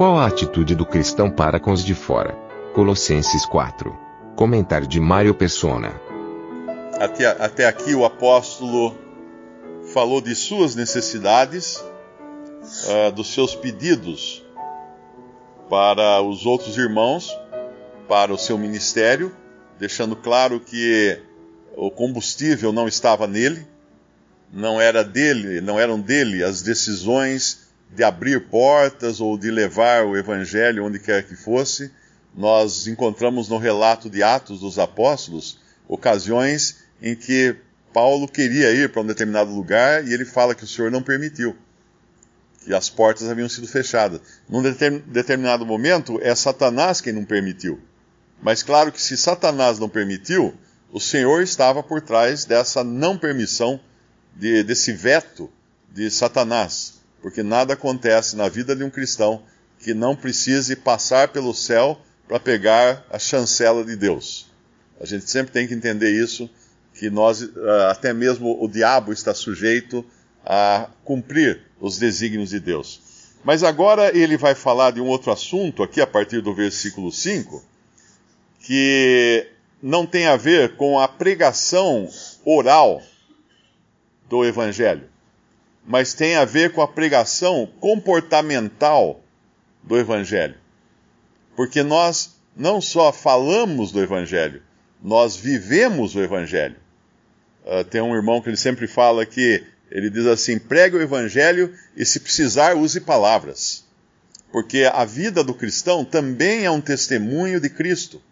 Qual a atitude do cristão para com os de fora? Colossenses 4. Comentário de Mário Persona. Até, até aqui o apóstolo falou de suas necessidades, ah, dos seus pedidos para os outros irmãos, para o seu ministério, deixando claro que o combustível não estava nele, não era dele, não eram dele as decisões de abrir portas ou de levar o evangelho onde quer que fosse. Nós encontramos no relato de Atos dos Apóstolos ocasiões em que Paulo queria ir para um determinado lugar e ele fala que o Senhor não permitiu, que as portas haviam sido fechadas. Num determinado momento, é Satanás quem não permitiu. Mas claro que se Satanás não permitiu, o Senhor estava por trás dessa não permissão, de, desse veto de Satanás. Porque nada acontece na vida de um cristão que não precise passar pelo céu para pegar a chancela de Deus. A gente sempre tem que entender isso que nós, ah, até mesmo o diabo está sujeito a cumprir os desígnios de Deus. Mas agora ele vai falar de um outro assunto, aqui a partir do versículo 5, que não tem a ver com a pregação oral do Evangelho, mas tem a ver com a pregação comportamental do Evangelho. Porque nós não só falamos do Evangelho, nós vivemos o Evangelho. Uh, tem um irmão que ele sempre fala que ele diz assim: pregue o evangelho e, se precisar, use palavras. Porque a vida do cristão também é um testemunho de Cristo.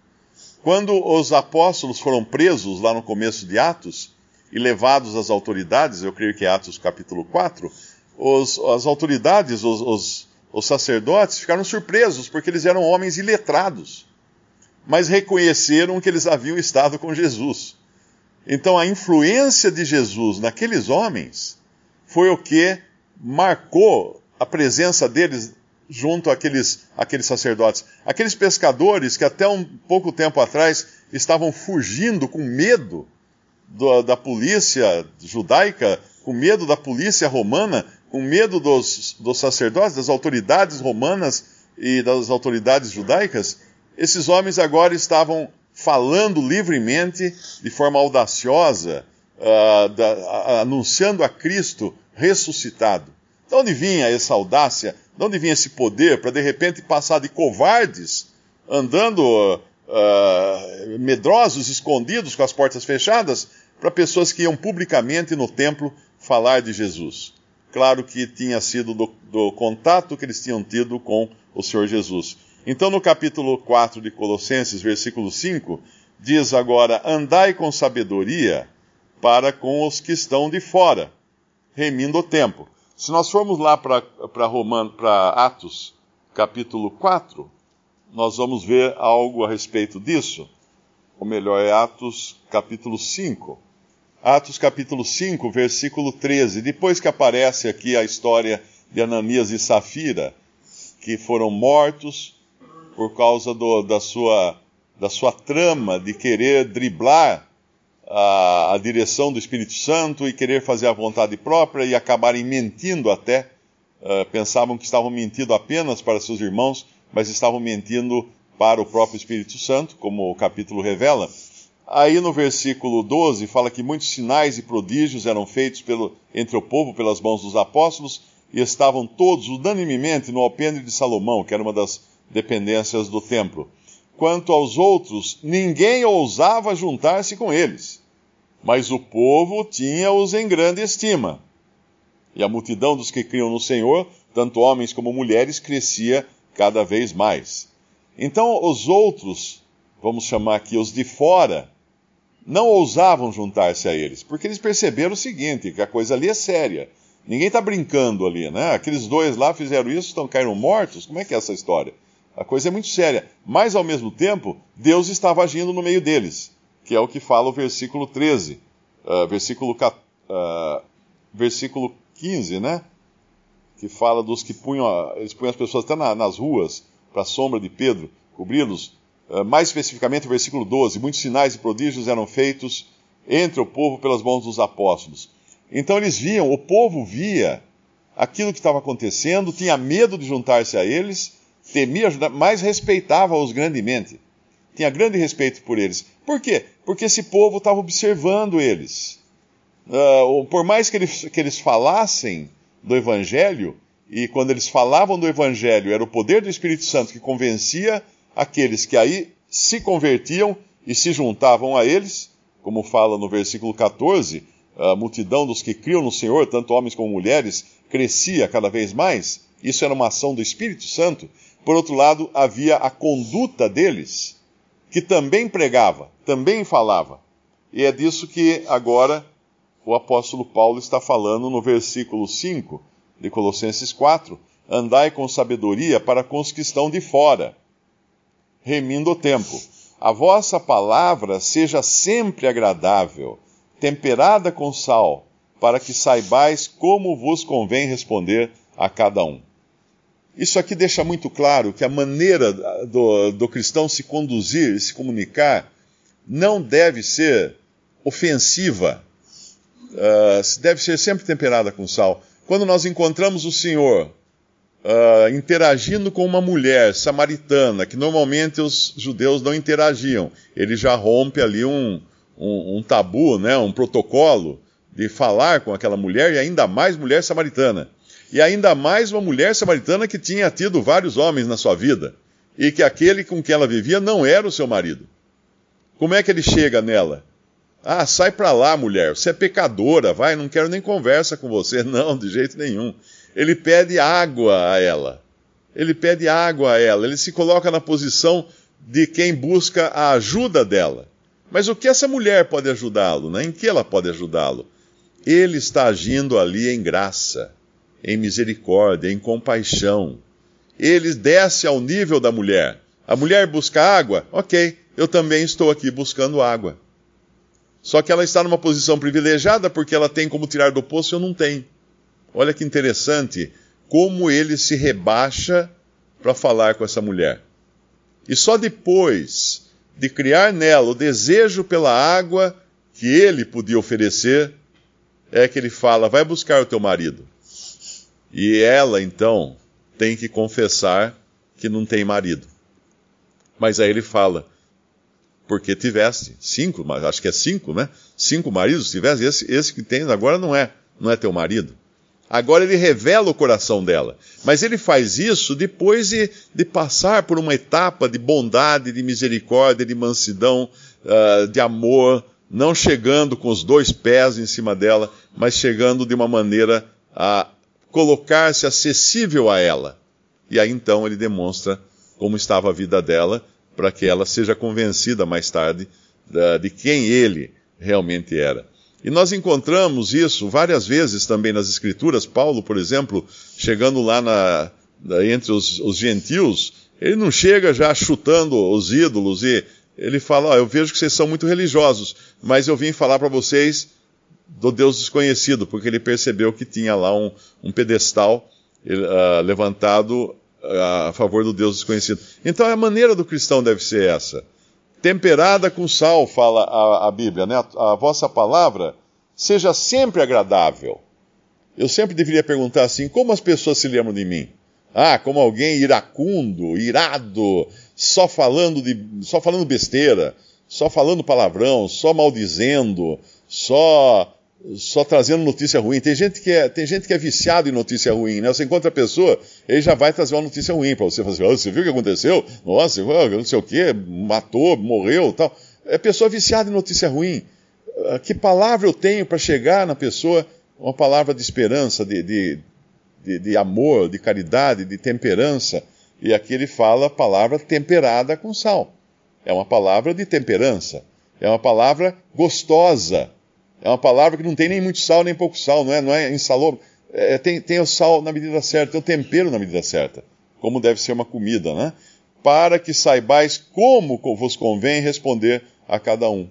Quando os apóstolos foram presos lá no começo de Atos e levados às autoridades, eu creio que é Atos capítulo 4, os, as autoridades, os, os, os sacerdotes, ficaram surpresos porque eles eram homens iletrados, mas reconheceram que eles haviam estado com Jesus. Então a influência de Jesus naqueles homens foi o que marcou a presença deles junto àqueles, àqueles sacerdotes. Aqueles pescadores que até um pouco tempo atrás estavam fugindo com medo da polícia judaica, com medo da polícia romana, com medo dos, dos sacerdotes, das autoridades romanas e das autoridades judaicas, esses homens agora estavam falando livremente, de forma audaciosa, uh, da, anunciando a Cristo ressuscitado. De onde vinha essa audácia? De onde vinha esse poder para de repente passar de covardes, andando uh, medrosos, escondidos, com as portas fechadas, para pessoas que iam publicamente no templo falar de Jesus? Claro que tinha sido do, do contato que eles tinham tido com o Senhor Jesus. Então, no capítulo 4 de Colossenses, versículo 5, diz agora: Andai com sabedoria para com os que estão de fora, remindo o tempo. Se nós formos lá para Atos, capítulo 4, nós vamos ver algo a respeito disso. Ou melhor, é Atos, capítulo 5. Atos, capítulo 5, versículo 13. Depois que aparece aqui a história de Ananias e Safira, que foram mortos por causa do, da, sua, da sua trama de querer driblar a, a, direção do Espírito Santo e querer fazer a vontade própria e acabarem mentindo até. Uh, pensavam que estavam mentindo apenas para seus irmãos, mas estavam mentindo para o próprio Espírito Santo, como o capítulo revela. Aí no versículo 12 fala que muitos sinais e prodígios eram feitos pelo, entre o povo pelas mãos dos apóstolos e estavam todos unanimemente no alpendre de Salomão, que era uma das dependências do templo. Quanto aos outros, ninguém ousava juntar-se com eles, mas o povo tinha-os em grande estima. E a multidão dos que criam no Senhor, tanto homens como mulheres, crescia cada vez mais. Então os outros, vamos chamar aqui os de fora, não ousavam juntar-se a eles, porque eles perceberam o seguinte, que a coisa ali é séria. Ninguém está brincando ali, né? Aqueles dois lá fizeram isso, estão caíram mortos. Como é que é essa história? A coisa é muito séria. Mas, ao mesmo tempo, Deus estava agindo no meio deles, que é o que fala o versículo 13, uh, versículo, uh, versículo 15, né? Que fala dos que punham, eles punham as pessoas até na, nas ruas, para a sombra de Pedro, cobri-los. Uh, mais especificamente, o versículo 12: Muitos sinais e prodígios eram feitos entre o povo pelas mãos dos apóstolos. Então eles viam, o povo via aquilo que estava acontecendo, tinha medo de juntar-se a eles, temia ajudar, mas respeitava-os grandemente. Tinha grande respeito por eles. Por quê? Porque esse povo estava observando eles. Uh, por mais que eles, que eles falassem do Evangelho, e quando eles falavam do Evangelho, era o poder do Espírito Santo que convencia aqueles que aí se convertiam e se juntavam a eles, como fala no versículo 14, a multidão dos que criam no Senhor, tanto homens como mulheres, crescia cada vez mais. Isso era uma ação do Espírito Santo. Por outro lado, havia a conduta deles, que também pregava, também falava. E é disso que agora o apóstolo Paulo está falando no versículo 5 de Colossenses 4. Andai com sabedoria para que estão de fora, remindo o tempo. A vossa palavra seja sempre agradável temperada com sal, para que saibais como vos convém responder a cada um. Isso aqui deixa muito claro que a maneira do, do cristão se conduzir, se comunicar, não deve ser ofensiva, uh, deve ser sempre temperada com sal. Quando nós encontramos o Senhor uh, interagindo com uma mulher samaritana, que normalmente os judeus não interagiam, ele já rompe ali um, um, um tabu, né, um protocolo de falar com aquela mulher e ainda mais mulher samaritana. E ainda mais uma mulher samaritana que tinha tido vários homens na sua vida e que aquele com quem ela vivia não era o seu marido. Como é que ele chega nela? Ah, sai pra lá, mulher, você é pecadora, vai, não quero nem conversa com você. Não, de jeito nenhum. Ele pede água a ela. Ele pede água a ela. Ele se coloca na posição de quem busca a ajuda dela. Mas o que essa mulher pode ajudá-lo? Né? Em que ela pode ajudá-lo? Ele está agindo ali em graça, em misericórdia, em compaixão. Ele desce ao nível da mulher. A mulher busca água? Ok, eu também estou aqui buscando água. Só que ela está numa posição privilegiada porque ela tem como tirar do poço e eu não tenho. Olha que interessante como ele se rebaixa para falar com essa mulher. E só depois de criar nela o desejo pela água que ele podia oferecer, é que ele fala: vai buscar o teu marido. E ela, então, tem que confessar que não tem marido. Mas aí ele fala: porque tivesse cinco, acho que é cinco, né? Cinco maridos tivesse, esse, esse que tem agora não é, não é teu marido. Agora ele revela o coração dela. Mas ele faz isso depois de, de passar por uma etapa de bondade, de misericórdia, de mansidão, uh, de amor, não chegando com os dois pés em cima dela, mas chegando de uma maneira a colocar-se acessível a ela. E aí então ele demonstra como estava a vida dela, para que ela seja convencida mais tarde de quem ele realmente era. E nós encontramos isso várias vezes também nas Escrituras. Paulo, por exemplo, chegando lá na, entre os, os, gentios, ele não chega já chutando os ídolos e ele fala: oh, Eu vejo que vocês são muito religiosos, mas eu vim falar para vocês do Deus desconhecido, porque ele percebeu que tinha lá um, um pedestal uh, levantado uh, a favor do Deus desconhecido. Então a maneira do cristão deve ser essa temperada com sal, fala a, a Bíblia, né? A, a, vossa palavra seja sempre agradável. Eu sempre deveria perguntar assim: como as pessoas se lembram de mim? Ah, como alguém iracundo, irado, só falando, de, só falando besteira, só falando palavrão, só maldizendo, só só trazendo notícia ruim. Tem gente que é, tem gente que é viciado em notícia ruim, né? Você encontra a pessoa, ele já vai trazer uma notícia ruim para você. Assim, oh, você viu o que aconteceu? Nossa, não sei o que, matou, morreu tal. É pessoa viciada em notícia ruim. Ah, que palavra eu tenho para chegar na pessoa? Uma palavra de esperança, de, de, de, de amor, de caridade, de temperança. E aqui ele fala a palavra temperada com sal. É uma palavra de temperança. É uma palavra gostosa é uma palavra que não tem nem muito sal nem pouco sal, não é, não é insalou. é, tem, tem o sal na medida certa, tem o tempero na medida certa, como deve ser uma comida, né? Para que saibais como vos convém responder a cada um.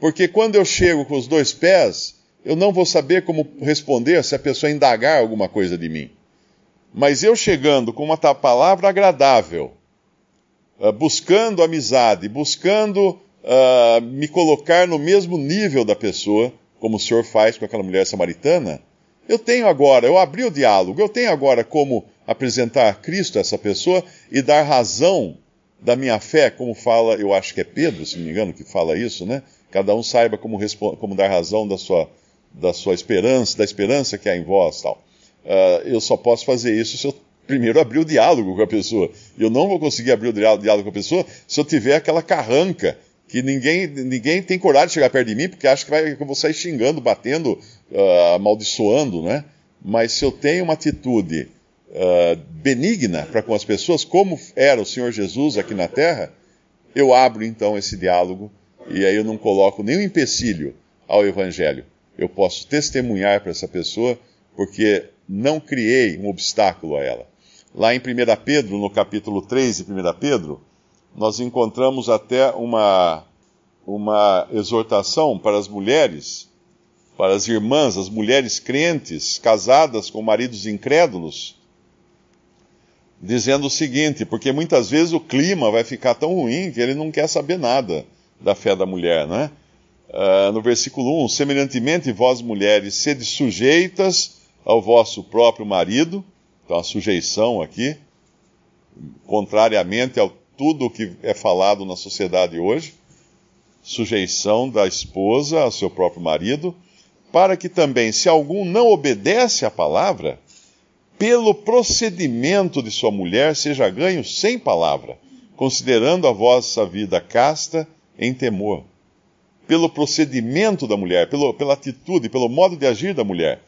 Porque quando eu chego com os dois pés, eu não vou saber como responder se a pessoa indagar alguma coisa de mim. Mas eu chegando com uma palavra agradável, uh, buscando amizade, buscando uh, me colocar no mesmo nível da pessoa, como o Senhor faz com aquela mulher samaritana, eu tenho agora, eu abri o diálogo, eu tenho agora como apresentar Cristo a essa pessoa e dar razão da minha fé, como fala, eu acho que é Pedro, se não me engano, que fala isso, né? Cada um saiba como, como dar razão da sua, da sua esperança, da esperança que há em vós, tal. Uh, eu só posso fazer isso se eu primeiro abrir o diálogo com a pessoa. Eu não vou conseguir abrir o diálogo com a pessoa se eu tiver aquela carranca que ninguém, ninguém tem coragem de chegar perto de mim porque acha que, vai, que eu vou sair xingando, batendo, uh, amaldiçoando, né? Mas se eu tenho uma atitude uh, benigna para com as pessoas, como era o Senhor Jesus aqui na terra, eu abro então esse diálogo e aí eu não coloco nenhum empecilho ao Evangelho. Eu posso testemunhar para essa pessoa porque não criei um obstáculo a ela. Lá em 1 Pedro, no capítulo 3 de 1 Pedro, nós encontramos até uma, uma exortação para as mulheres, para as irmãs, as mulheres crentes, casadas com maridos incrédulos, dizendo o seguinte: porque muitas vezes o clima vai ficar tão ruim que ele não quer saber nada da fé da mulher, não é? Uh, no versículo 1: Semelhantemente, vós mulheres, sede sujeitas ao vosso próprio marido, então a sujeição aqui, contrariamente a tudo o que é falado na sociedade hoje, sujeição da esposa ao seu próprio marido, para que também, se algum não obedece à palavra, pelo procedimento de sua mulher seja ganho sem palavra, considerando a vossa vida casta em temor. Pelo procedimento da mulher, pelo, pela atitude, pelo modo de agir da mulher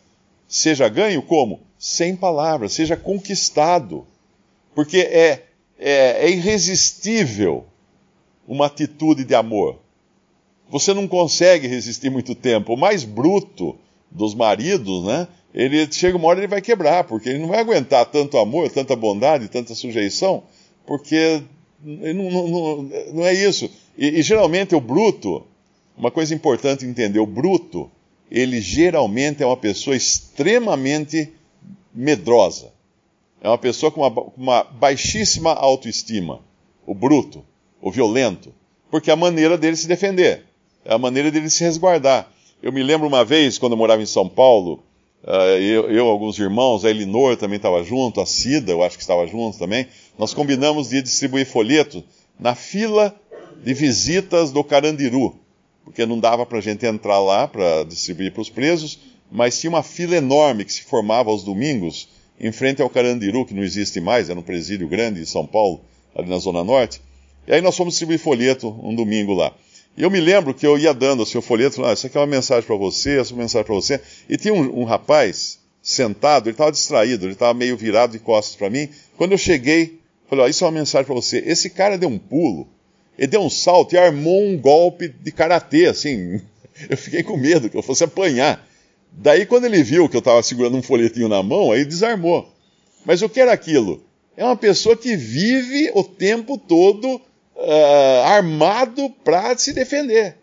seja ganho como? Sem palavras, seja conquistado. Porque é, é, é irresistível uma atitude de amor. Você não consegue resistir muito tempo. O mais bruto dos maridos, né? Ele chega uma hora ele vai quebrar, porque ele não vai aguentar tanto amor, tanta bondade, tanta sujeição, porque não, não, não, é isso. E, e geralmente o bruto, uma coisa importante entender, o bruto ele geralmente é uma pessoa extremamente medrosa. É uma pessoa com uma, uma baixíssima autoestima. O bruto, o violento. Porque é a maneira dele se defender. É a maneira dele se resguardar. Eu me lembro uma vez, quando eu morava em São Paulo, uh, eu, eu, alguns irmãos, a Elinor também estava junto, a Cida, eu acho que estava junto também. Nós combinamos de distribuir folheto na fila de visitas do Carandiru porque não dava para a gente entrar lá para distribuir para os presos, mas tinha uma fila enorme que se formava aos domingos, em frente ao Carandiru, que não existe mais, era um presídio grande em São Paulo, ali na Zona Norte. E aí nós fomos distribuir folheto um domingo lá. E eu me lembro que eu ia dando assim, o folheto, ah, isso aqui é uma mensagem para você, essa é uma mensagem para você. E tinha um, um rapaz sentado, ele estava distraído, ele estava meio virado de costas para mim. Quando eu cheguei, falei, ó, isso é uma mensagem para você. Esse cara deu um pulo, ele deu um salto e armou um golpe de karatê, assim. Eu fiquei com medo que eu fosse apanhar. Daí, quando ele viu que eu estava segurando um folhetinho na mão, aí desarmou. Mas o que era aquilo? É uma pessoa que vive o tempo todo uh, armado para se defender,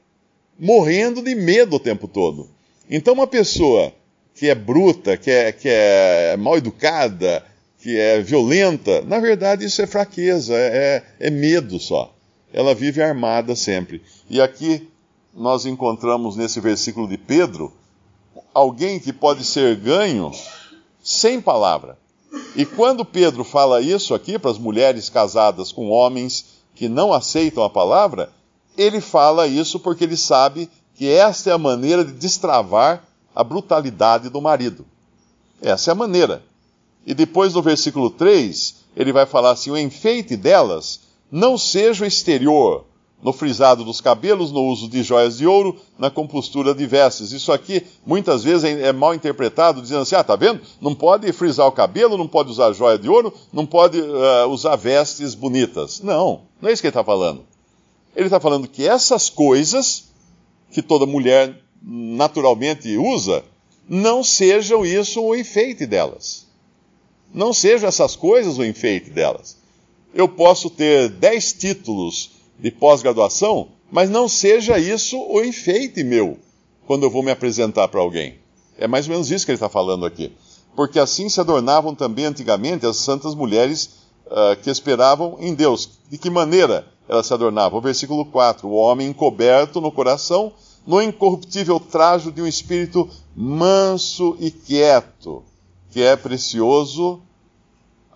morrendo de medo o tempo todo. Então, uma pessoa que é bruta, que é, que é mal educada, que é violenta, na verdade isso é fraqueza, é, é, é medo só ela vive armada sempre. E aqui nós encontramos nesse versículo de Pedro alguém que pode ser ganho sem palavra. E quando Pedro fala isso aqui para as mulheres casadas com homens que não aceitam a palavra, ele fala isso porque ele sabe que esta é a maneira de destravar a brutalidade do marido. Essa é a maneira. E depois no versículo 3, ele vai falar assim: o enfeite delas não seja o exterior, no frisado dos cabelos, no uso de joias de ouro, na compostura de vestes. Isso aqui muitas vezes é, é mal interpretado, dizendo assim: ah, tá vendo? Não pode frisar o cabelo, não pode usar joia de ouro, não pode uh, usar vestes bonitas. Não, não é isso que ele está falando. Ele está falando que essas coisas que toda mulher naturalmente usa não sejam isso o enfeite delas. Não sejam essas coisas o enfeite delas. Eu posso ter dez títulos de pós-graduação, mas não seja isso o enfeite meu quando eu vou me apresentar para alguém. É mais ou menos isso que ele está falando aqui. Porque assim se adornavam também antigamente as santas mulheres uh, que esperavam em Deus. De que maneira elas se adornavam? O versículo 4: O homem encoberto no coração, no incorruptível trajo de um espírito manso e quieto, que é precioso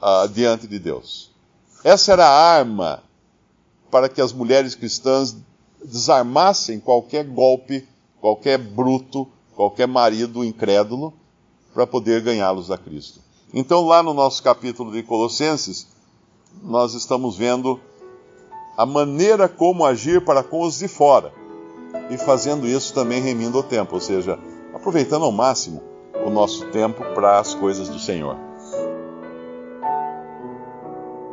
uh, diante de Deus. Essa era a arma para que as mulheres cristãs desarmassem qualquer golpe, qualquer bruto, qualquer marido incrédulo, para poder ganhá-los a Cristo. Então, lá no nosso capítulo de Colossenses, nós estamos vendo a maneira como agir para com os de fora. E fazendo isso também remindo o tempo, ou seja, aproveitando ao máximo o nosso tempo para as coisas do Senhor.